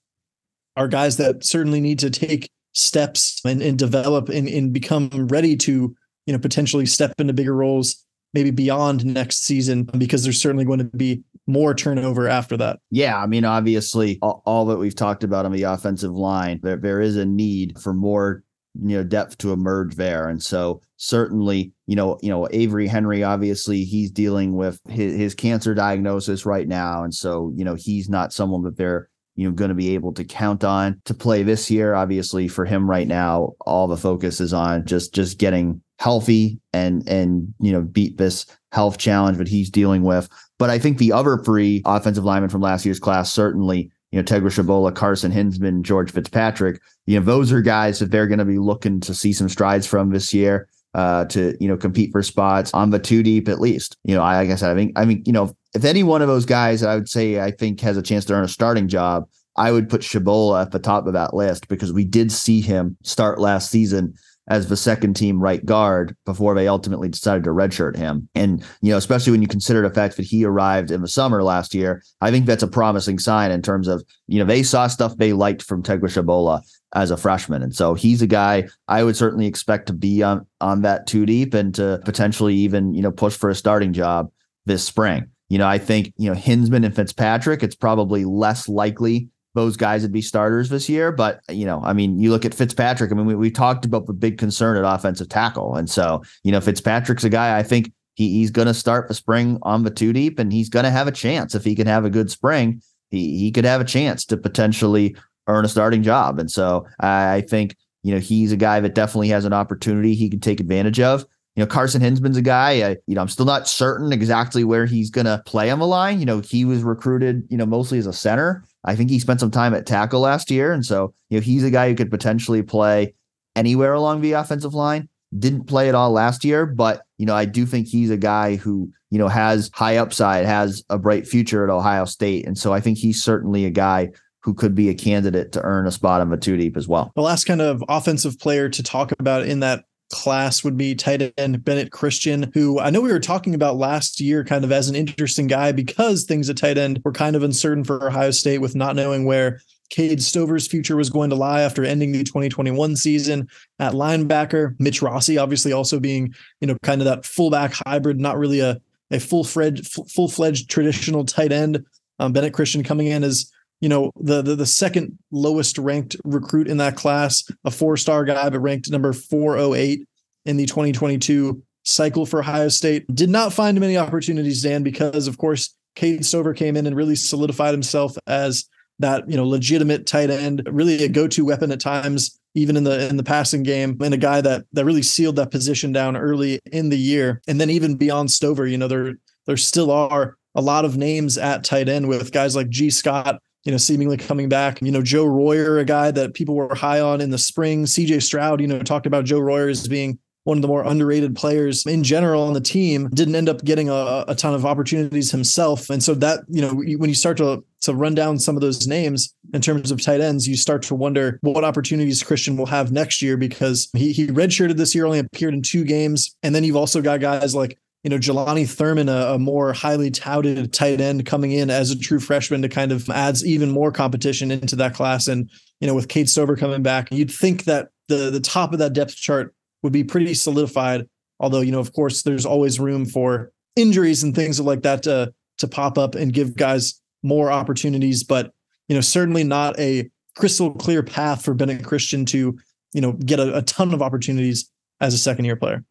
are guys that certainly need to take steps and, and develop and, and become ready to, you know, potentially step into bigger roles maybe beyond next season because there's certainly going to be more turnover after that. Yeah, I mean, obviously, all, all, that we've talked about on the offensive line, there there is a need for more you know depth to emerge there. And so certainly you know you know avery henry obviously he's dealing with his, his cancer diagnosis right now. And so you know he's not someone that they're you know going to be able to count on to play this year. Obviously for him right now all the focus is on just just getting healthy and and you know beat this health challenge that he's dealing with. But i think the other three offensive linemen from last year's class certainly you know, Tegra Tshabola, Carson Hinzman, George Fitzpatrick, you know, those are guys that they're going to be looking to see some strides from this year uh, to, you know, compete for spots on the two deep at least. You know, I, like I said, I think, I mean, you know, if any one of those guys I would say I think has a chance to earn a starting job, I would put Tshabola at the top of that list because we did see him start last season as the second team right guard before they ultimately decided to redshirt him. And, you know, especially when you consider the fact that he arrived in the summer last year, I think that's a promising sign in terms of, you know, they saw stuff they liked from Tegra as a freshman. And so he's a guy I would certainly expect to be on, on that two deep and to potentially even, you know, push for a starting job this spring. You know, I think, you know, Hinzman and Fitzpatrick, it's probably less likely those guys would be starters this year. But, you know, I mean, you look at Fitzpatrick. I mean, we, we talked about the big concern at offensive tackle. And so, you know, Fitzpatrick's a guy I think he, he's going to start the spring on the two deep and he's going to have a chance. If he can have a good spring, he, he could have a chance to potentially earn a starting job. And so I, I think, you know, he's a guy that definitely has an opportunity he can take advantage of. You know, Carson Hinzman's a guy, I, you know, I'm still not certain exactly where he's going to play on the line. You know, he was recruited, you know, mostly as a center. I think he spent some time at tackle last year. And so, you know, he's a guy who could potentially play anywhere along the offensive line. Didn't play at all last year, but, you know, I do think he's a guy who, you know, has high upside, has a bright future at Ohio State. And so I think he's certainly a guy who could be a candidate to earn a spot on the two deep as well. The last kind of offensive player to talk about in that class would be tight end Bennett Christian, who I know we were talking about last year kind of as an interesting guy because things at tight end were kind of uncertain for Ohio State with not knowing where Cade Stover's future was going to lie after ending the 2021 season at linebacker. Mitch Rossi, obviously, also being, you know, kind of that fullback hybrid, not really a, a full fledged, full fledged traditional tight end. Um, Bennett Christian coming in as you know the, the the second lowest ranked recruit in that class, a four star guy, but ranked number 408 in the 2022 cycle for Ohio State. Did not find many opportunities, Dan, because of course Cade Stover came in and really solidified himself as that you know legitimate tight end, really a go to weapon at times, even in the in the passing game, and a guy that that really sealed that position down early in the year. And then even beyond Stover, you know there there still are a lot of names at tight end with guys like Gee Scott you know, seemingly coming back. You know, Joe Royer, a guy that people were high on in the spring. CJ Stroud, you know, talked about Joe Royer as being one of the more underrated players in general on the team didn't end up getting a, a, ton of opportunities himself and so that you know when you start to to run down some of those names in terms of tight ends you start to wonder what opportunities christian will have next year because he, he redshirted this year only appeared in two games and then you've also got guys like you know, Jelani Thurman, a, a, more highly touted tight end coming in as a true freshman to kind of adds even more competition into that class. And, you know, with Cade Stover coming back, you'd think that the the top of that depth chart would be pretty solidified. Although, you know, of course, there's always room for injuries and things like that to to pop up and give guys more opportunities. But, you know, certainly not a crystal clear path for Bennett Christian to, you know, get a, a ton of opportunities as a second year player.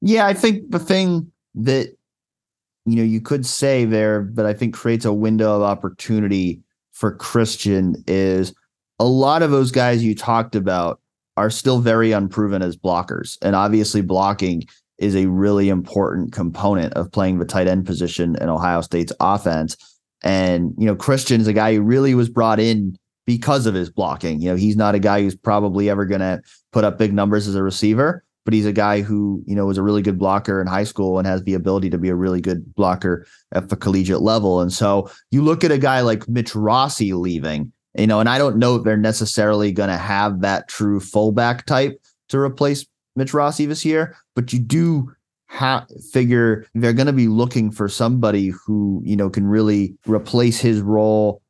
Yeah, I think the thing that you know you could say there, but I think creates a window of opportunity for Christian is a lot of those guys you talked about are still very unproven as blockers. And obviously blocking is a really important component of playing the tight end position in Ohio State's offense. And, you know, Christian is a guy who really was brought in because of his blocking. You know, he's not a guy who's probably ever going to put up big numbers as a receiver, but he's a guy who, you know, was a really good blocker in high school and has the ability to be a really good blocker at the collegiate level. And so you look at a guy like Mitch Rossi leaving, you know, and I don't know if they're necessarily going to have that true fullback type to replace Mitch Rossi this year, but you do figure they're going to be looking for somebody who, you know, can really replace his role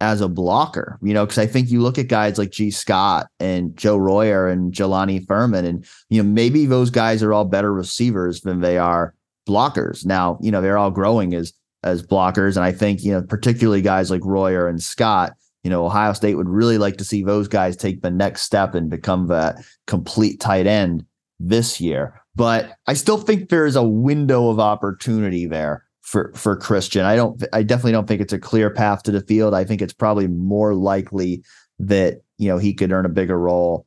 as a blocker, you know, because I think you look at guys like Gee Scott and Joe Royer and Jelani Thurman, and you know, maybe those guys are all better receivers than they are blockers. Now, you know, they're all growing as as blockers. And I think, you know, particularly guys like Royer and Scott, you know, Ohio State would really like to see those guys take the next step and become the complete tight end this year. But I still think there is a window of opportunity there for for Christian. I don't I definitely don't think it's a clear path to the field. I think it's probably more likely that, you know, he could earn a bigger role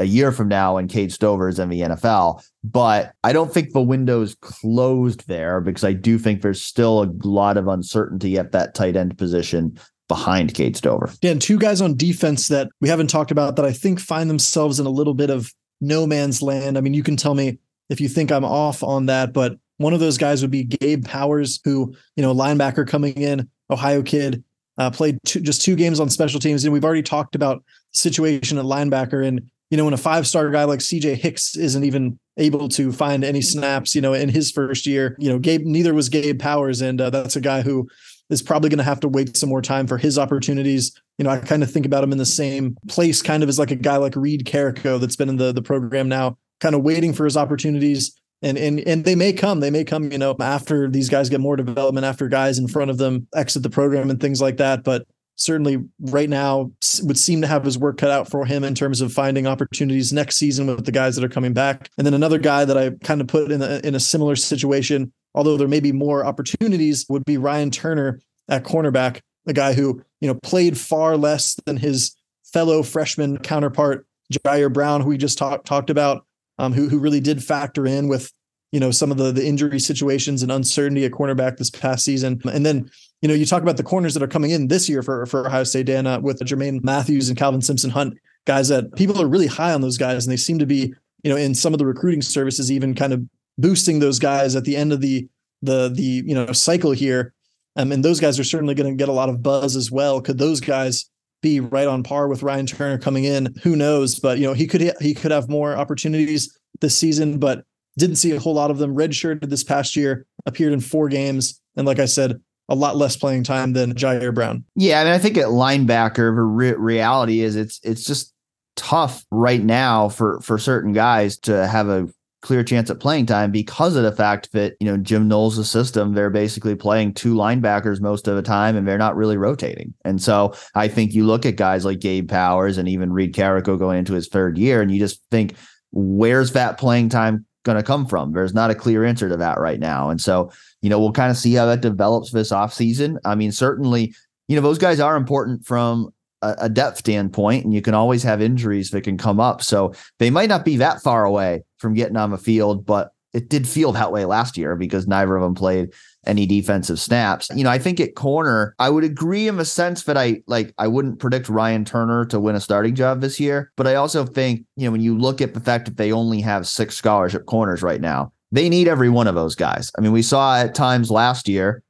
a year from now when Cade Stover is in the NFL. But I don't think the window's closed there because I do think there's still a lot of uncertainty at that tight end position behind Cade Stover. Yeah, and two guys on defense that we haven't talked about that I think find themselves in a little bit of no man's land. I mean, you can tell me if you think I'm off on that, but one of those guys would be Gabe Powers, who, you know, linebacker coming in, Ohio kid, uh, played two, just two games on special teams. And we've already talked about situation at linebacker and you know, when a five star guy like CJ Hicks isn't even able to find any snaps, you know, in his first year, you know, Gabe, neither was Gabe Powers. And uh, that's a guy who is probably going to have to wait some more time for his opportunities. You know, I kind of think about him in the same place, kind of as like a guy like Reed Carrico that's been in the, the program now, kind of waiting for his opportunities. And, and and they may come, they may come, you know, after these guys get more development, after guys in front of them exit the program and things like that. But certainly right now would seem to have his work cut out for him in terms of finding opportunities next season with the guys that are coming back. And then another guy that I kind of put in a, in a similar situation, although there may be more opportunities, would be Ryan Turner at cornerback, a guy who, you know, played far less than his fellow freshman counterpart, Jyaire Brown, who we just talked talked about, um, who who really did factor in with you know some of the the injury situations and uncertainty at cornerback this past season. And then you know, you talk about the corners that are coming in this year for, for Ohio State, Dan, uh, with Jermaine Matthews and Calvin Simpson-Hunter, guys that people are really high on those guys. And they seem to be, you know, in some of the recruiting services, even kind of boosting those guys at the end of the, the, the, you know, cycle here. Um, and those guys are certainly going to get a lot of buzz as well. Could those guys be right on par with Ryan Turner coming in? Who knows? But, you know, he could, he could have more opportunities this season, but didn't see a whole lot of them. Redshirted this past year, appeared in four games. And like I said, a lot less playing time than Jyaire Brown. Yeah, mean, I think at linebacker, the re- reality is it's it's just tough right now for for certain guys to have a clear chance at playing time because of the fact that you know Jim Knowles' system they're basically playing two linebackers most of the time and they're not really rotating. And so I think you look at guys like Gabe Powers and even Reed Carrico going into his third year and you just think where's that playing time going to come from? There's not a clear answer to that right now. And so you know, we'll kind of see how that develops this offseason. I mean, certainly, you know, those guys are important from a, depth standpoint, and you can always have injuries that can come up. So they might not be that far away from getting on the field, but it did feel that way last year because neither of them played any defensive snaps. You know, I think at corner, I would agree in the sense that I like I wouldn't predict Ryan Turner to win a starting job this year, but I also think, you know, when you look at the fact that they only have six scholarship corners right now, they need every one of those guys. I mean, we saw at times last year.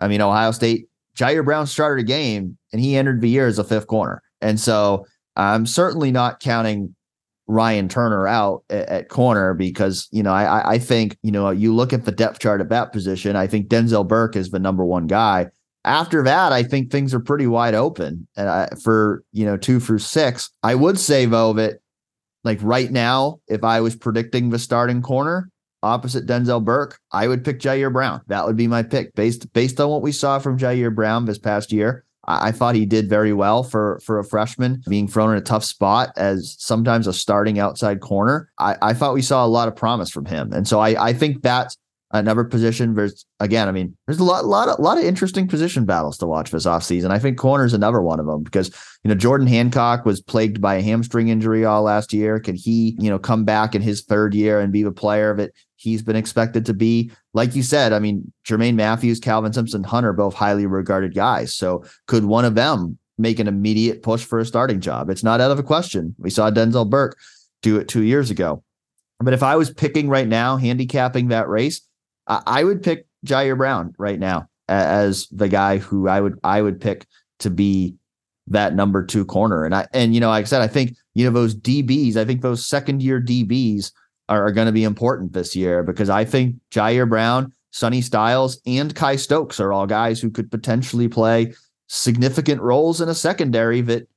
I mean, Ohio State, Jyaire Brown started a game and he entered the year as a fifth corner. And so I'm certainly not counting Ryan Turner out at, at corner because, you know, I, I think, you know, you look at the depth chart at that position. I think Denzel Burke is the number one guy. After that, I think things are pretty wide open for, you know, two through six. I would say, though, that like right now, if I was predicting the starting corner, opposite Denzel Burke, I would pick Jyaire Brown. That would be my pick based based on what we saw from Jyaire Brown this past year. I, I thought he did very well for for a freshman, being thrown in a tough spot as sometimes a starting outside corner. I, I thought we saw a lot of promise from him, and so I I think that's another position. There's again, I mean, there's a lot, lot, of, lot of interesting position battles to watch this offseason. I think corner is another one of them because you know Jordan Hancock was plagued by a hamstring injury all last year. Can he, you know, come back in his third year and be the player that he's been expected to be? Like you said, I mean, Jermaine Matthews, Calvin Simpson, Hunter, both highly regarded guys. So could one of them make an immediate push for a starting job? It's not out of a question. We saw Denzel Burke do it two years ago. But if I was picking right now, handicapping that race, I would pick Jyaire Brown right now as the guy who I would I would pick to be that number two corner. And I and you know, like I said, I think you know those DBs. I think those second year DBs are, are going to be important this year because I think Jyaire Brown, Sonny Styles, and Kye Stokes are all guys who could potentially play significant roles in a secondary that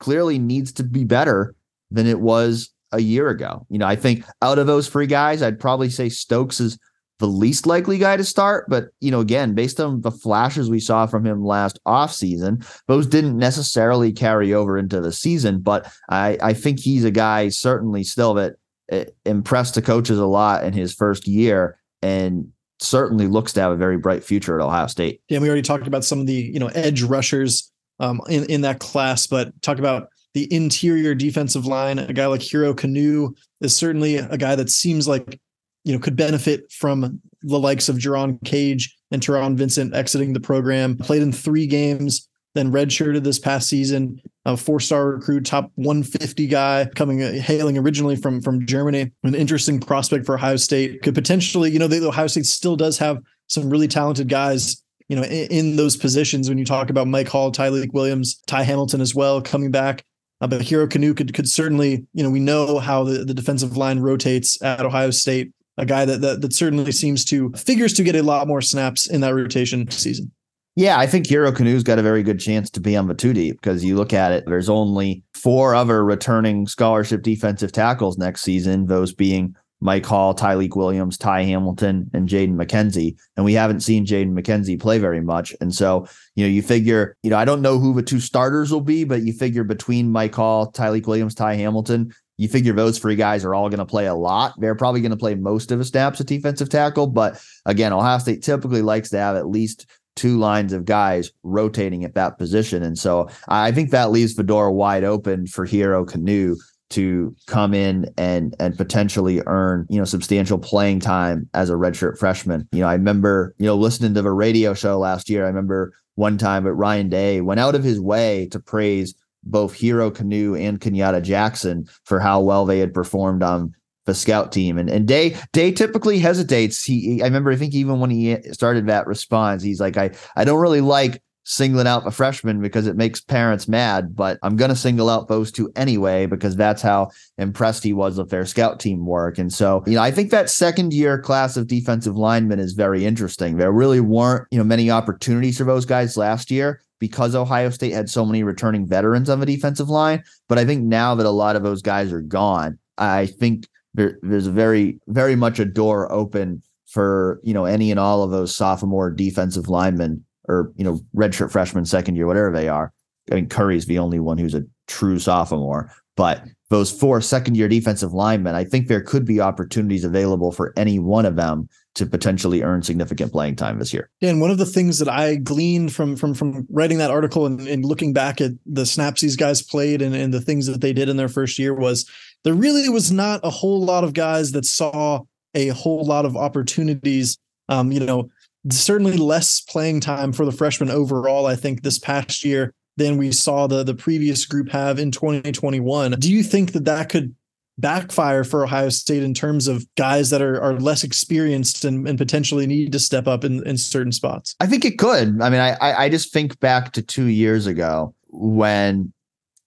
clearly needs to be better than it was a year ago. You know, I think out of those three guys, I'd probably say Stokes is the least likely guy to start. But, you know, again, based on the flashes we saw from him last offseason, those didn't necessarily carry over into the season. But I, I think he's a guy certainly still that uh, impressed the coaches a lot in his first year and certainly looks to have a very bright future at Ohio State. Yeah, we already talked about some of the, you know, edge rushers um, in, in that class, but talk about the interior defensive line. A guy like Hero Kanu is certainly a guy that seems like you know, could benefit from the likes of Jerron Cage and Taron Vincent exiting the program. Played in three games, then redshirted this past season. A four-star recruit, top 150 guy, coming uh, hailing originally from from Germany. An interesting prospect for Ohio State. Could potentially, you know, the Ohio State still does have some really talented guys you know, in, in, those positions when you talk about Mike Hall, Tyleik Williams, Ty Hamilton as well coming back. Uh, but Hero Kanu could could certainly, you know, we know how the, the defensive line rotates at Ohio State. A guy that, that that certainly seems to figures to get a lot more snaps in that rotation season. Yeah, I think Hero Kanu's got a very good chance to be on the two deep because you look at it, there's only four other returning scholarship defensive tackles next season, those being Mike Hall, Tyleik Williams, Ty Hamilton, and Jaden McKenzie. And we haven't seen Jaden McKenzie play very much. And so, you know, you figure, you know, I don't know who the two starters will be, but you figure between Mike Hall, Tyleik Williams, Ty Hamilton, you figure those three guys are all going to play a lot. They're probably going to play most of the snaps at defensive tackle. But again, Ohio State typically likes to have at least two lines of guys rotating at that position. And so I think that leaves the door wide open for Hero Kanu to come in and and potentially earn you know substantial playing time as a redshirt freshman. You know, I remember you know listening to the radio show last year. I remember one time, but Ryan Day went out of his way to praise both Hero Kanu and Kenyatta Jackson for how well they had performed on the scout team. And and Day Day typically hesitates. He I remember I think even when he started that response, he's like, I I don't really like singling out a freshman because it makes parents mad, but I'm going to single out those two anyway because that's how impressed he was with their scout team work. And so, you know, I think that second year class of defensive linemen is very interesting. There really weren't, you know, many opportunities for those guys last year because Ohio State had so many returning veterans on the defensive line. But I think now that a lot of those guys are gone, I think there, there's very, very much a door open for, you know, any and all of those sophomore defensive linemen or you know redshirt freshman, second year, whatever they are. I mean, Curry's the only one who's a true sophomore, but those four second year defensive linemen, I think there could be opportunities available for any one of them to potentially earn significant playing time this year. Dan, one of the things that I gleaned from from from writing that article and, and looking back at the snaps these guys played and, and the things that they did in their first year was there really was not a whole lot of guys that saw a whole lot of opportunities. Um, you know, certainly less playing time for the freshmen overall, I think, this past year than we saw the, the previous group have in 2021. Do you think that that could backfire for Ohio State in terms of guys that are, are less experienced and, and potentially need to step up in, in certain spots? I think it could. I mean, I, I just think back to two years ago when,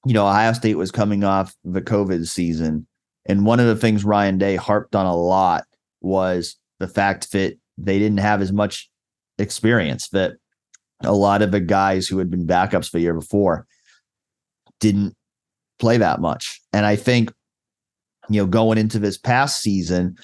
you know, Ohio State was coming off the COVID season. And one of the things Ryan Day harped on a lot was the fact that they didn't have as much experience that a lot of the guys who had been backups the year before didn't play that much. And I think, you know, going into this past season,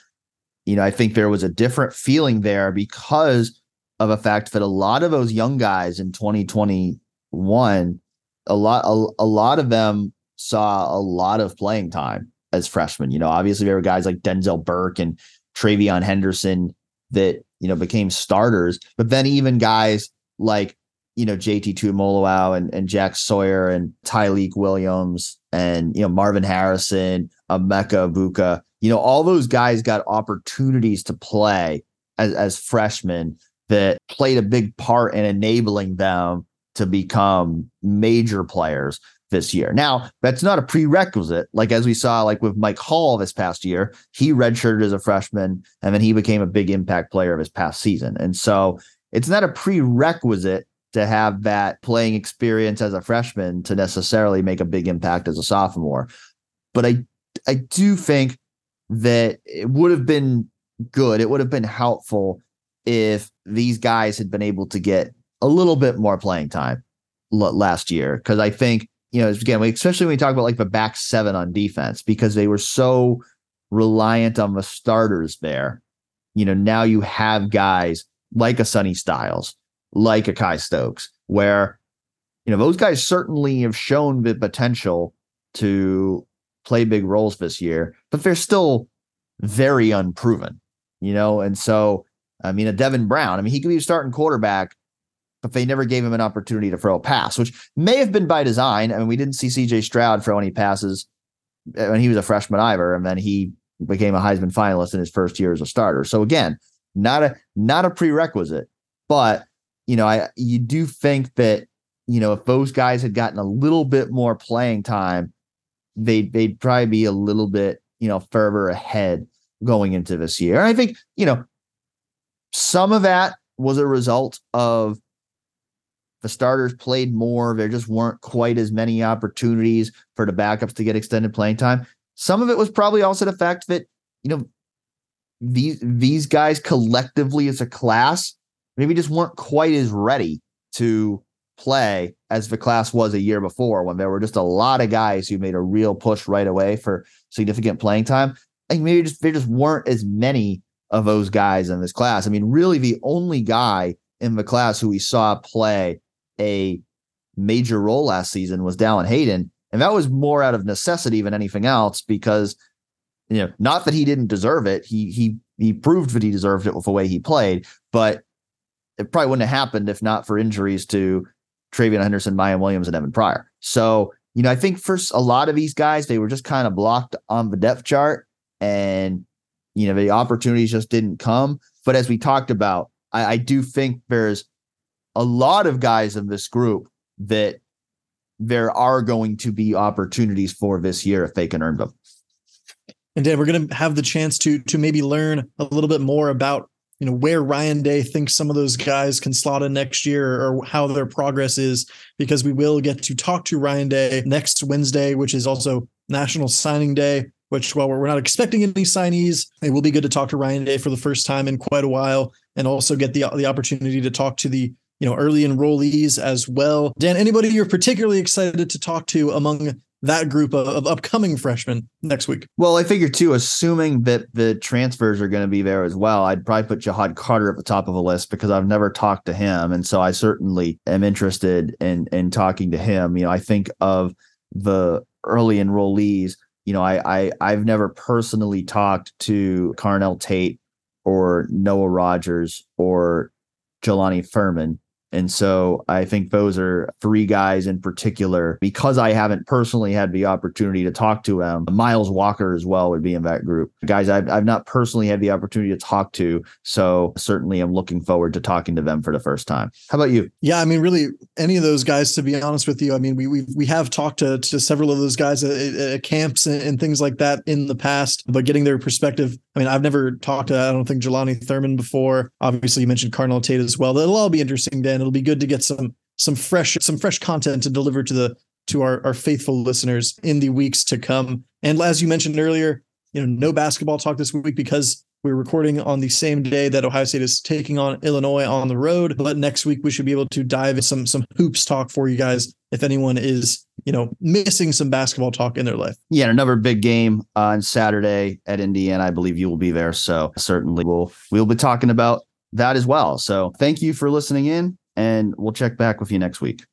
you know, I think there was a different feeling there because of a fact that a lot of those young guys in 2021, a lot, a, a lot of them saw a lot of playing time as freshmen. You know, obviously there were guys like Denzel Burke and TreVeyon Henderson that you know became starters. But then even guys like you know JT Tuimoloau and, and Jack Sawyer and Tyleik Williams and you know Marvin Harrison, Emeka Egbuka, you know all those guys got opportunities to play as as freshmen that played a big part in enabling them to become major players this year. Now, that's not a prerequisite. Like as we saw, like with Mike Hall this past year, he redshirted as a freshman, and then he became a big impact player of his past season. And so it's not a prerequisite to have that playing experience as a freshman to necessarily make a big impact as a sophomore. But I I do think that it would have been good. It would have been helpful if these guys had been able to get a little bit more playing time last year because I think you know, again, especially when we talk about like the back seven on defense, because they were so reliant on the starters there. You know, now you have guys like a Sonny Styles, like a Kye Stokes, where, you know, those guys certainly have shown the potential to play big roles this year, but they're still very unproven, you know? And so, I mean, a Devin Brown, I mean, he could be starting quarterback but they never gave him an opportunity to throw a pass, which may have been by design. I mean, we didn't see CJ Stroud throw any passes uh, when he was a freshman either, and then he became a Heisman finalist in his first year as a starter. So again, not a not a prerequisite, but you know, I you do think that you know if those guys had gotten a little bit more playing time, they'd they'd probably be a little bit you know further ahead going into this year. And I think you know some of that was a result of the starters played more. There just weren't quite as many opportunities for the backups to get extended playing time. Some of it was probably also the fact that, you know, these these guys collectively as a class maybe just weren't quite as ready to play as the class was a year before when there were just a lot of guys who made a real push right away for significant playing time. Think maybe just there just weren't as many of those guys in this class. I mean, really the only guy in the class who we saw play a major role last season was Dallan Hayden. And that was more out of necessity than anything else because, you know, not that he didn't deserve it. He he he proved that he deserved it with the way he played, but it probably wouldn't have happened if not for injuries to TreVeyon Henderson, Miyan Williams, and Evan Pryor. So, you know, I think for a lot of these guys, they were just kind of blocked on the depth chart and, you know, the opportunities just didn't come. But as we talked about, I, I do think there's a lot of guys in this group that there are going to be opportunities for this year if they can earn them. And Dan, we're going to have the chance to to maybe learn a little bit more about you know where Ryan Day thinks some of those guys can slot in next year or how their progress is because we will get to talk to Ryan Day next Wednesday, which is also National Signing Day. Which while we're not expecting any signees, it will be good to talk to Ryan Day for the first time in quite a while, and also get the the opportunity to talk to the you know early enrollees as well. Dan, anybody you're particularly excited to talk to among that group of, of, upcoming freshmen next week. Well, I figure too, assuming that the transfers are going to be there as well, I'd probably put Ja'Had Carter at the top of the list because I've never talked to him, and so I certainly am interested in in talking to him. You know, I think of the early enrollees. You know, I I I've never personally talked to Carnell Tate or Noah Rogers or Jelani Thurman and so I think those are three guys in particular because I haven't personally had the opportunity to talk to them. Miles Walker as well would be in that group. Guys I've, I've not personally had the opportunity to talk to. So certainly I'm looking forward to talking to them for the first time. How about you? Yeah, I mean, really any of those guys, to be honest with you, I mean, we we, we have talked to, to several of those guys at, at camps and, and, things like that in the past, but getting their perspective. I mean, I've never talked to, I don't think Jelani Thurman before. Obviously you mentioned Carnell Tate as well. That'll all be interesting, Dan it'll be good to get some some fresh some fresh content to deliver to the to our, our faithful listeners in the weeks to come. And as you mentioned earlier, you know, no basketball talk this week because we're recording on the same day that Ohio State is taking on Illinois on the road. But next week we should be able to dive into some some hoops talk for you guys if anyone is you know missing some basketball talk in their life. Yeah, another big game uh, on Saturday at Indiana. I believe you will be there, so certainly we'll we'll be talking about that as well. So thank you for listening in, and we'll check back with you next week.